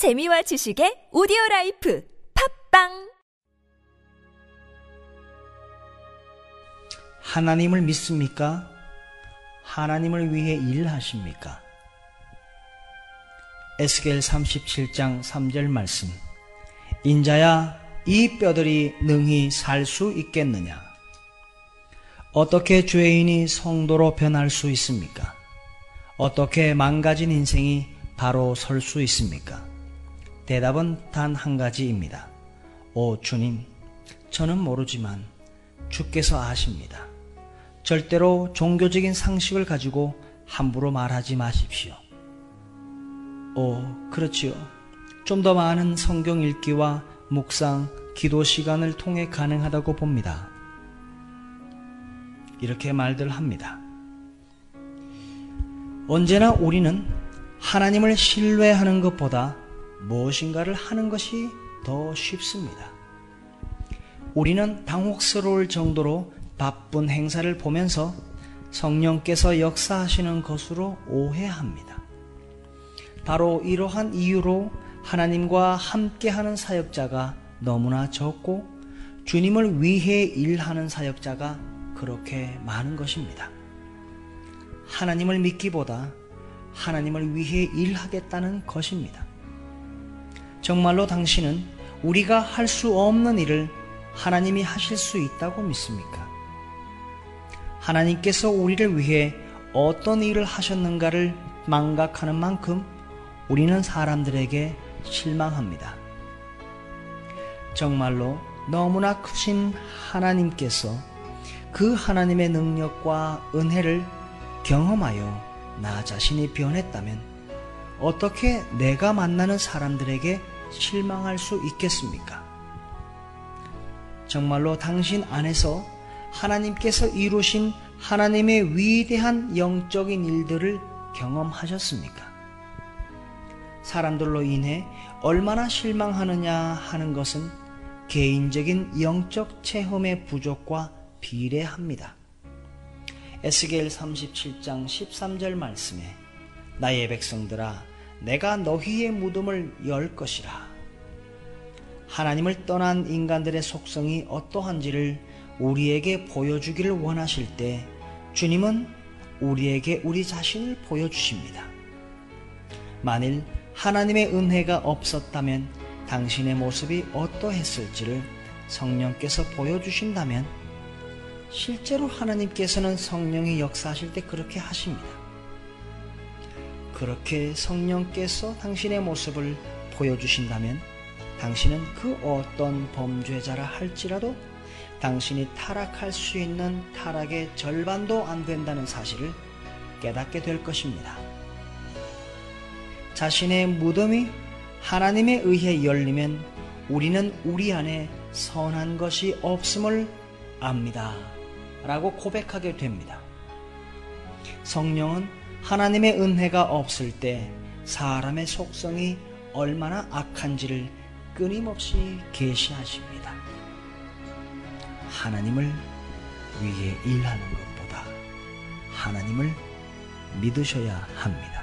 재미와 지식의 오디오 라이프 팟빵 하나님을 믿습니까? 하나님을 위해 일하십니까? 에스겔 37장 3절 말씀 인자야 이 뼈들이 능히 살 수 있겠느냐? 어떻게 죄인이 성도로 변할 수 있습니까? 어떻게 망가진 인생이 바로 설 수 있습니까? 대답은 단 한 가지입니다. 오 주님, 저는 모르지만 주께서 아십니다. 절대로 종교적인 상식을 가지고 함부로 말하지 마십시오. 오, 그렇지요. 좀 더 많은 성경 읽기와 묵상, 기도 시간을 통해 가능하다고 봅니다. 이렇게 말들 합니다. 언제나 우리는 하나님을 신뢰하는 것보다 무엇인가를 하는 것이 더 쉽습니다. 우리는 당혹스러울 정도로 바쁜 행사를 보면서 성령께서 역사하시는 것으로 오해합니다. 바로 이러한 이유로 하나님과 함께하는 사역자가 너무나 적고 주님을 위해 일하는 사역자가 그렇게 많은 것입니다. 하나님을 믿기보다 하나님을 위해 일하겠다는 것입니다. 정말로 당신은 우리가 할 수 없는 일을 하나님이 하실 수 있다고 믿습니까? 하나님께서 우리를 위해 어떤 일을 하셨는가를 망각하는 만큼 우리는 사람들에게 실망합니다. 정말로 너무나 크신 하나님께서 그 하나님의 능력과 은혜를 경험하여 나 자신이 변했다면 어떻게 내가 만나는 사람들에게 실망할 수 있겠습니까? 정말로 당신 안에서 하나님께서 이루신 하나님의 위대한 영적인 일들을 경험하셨습니까? 사람들로 인해 얼마나 실망하느냐 하는 것은 개인적인 영적 체험의 부족과 비례합니다. 에스겔 37장 13절 말씀에 나의 백성들아 내가 너희의 무덤을 열 것이라 하나님을 떠난 인간들의 속성이 어떠한지를 우리에게 보여주기를 원하실 때 주님은 우리에게 우리 자신을 보여주십니다. 만일 하나님의 은혜가 없었다면 당신의 모습이 어떠했을지를 성령께서 보여주신다면 실제로 하나님께서는 성령이 역사하실 때 그렇게 하십니다. 그렇게 성령께서 당신의 모습을 보여주신다면 당신은 그 어떤 범죄자라 할지라도 당신이 타락할 수 있는 타락의 절반도 안 된다는 사실을 깨닫게 될 것입니다. 자신의 무덤이 하나님에 의해 열리면 우리는 우리 안에 선한 것이 없음을 압니다. 라고 고백하게 됩니다. 성령은 하나님의 은혜가 없을 때 사람의 속성이 얼마나 악한지를 끊임없이 계시하십니다. 하나님을 위해 일하는 것보다 하나님을 믿으셔야 합니다.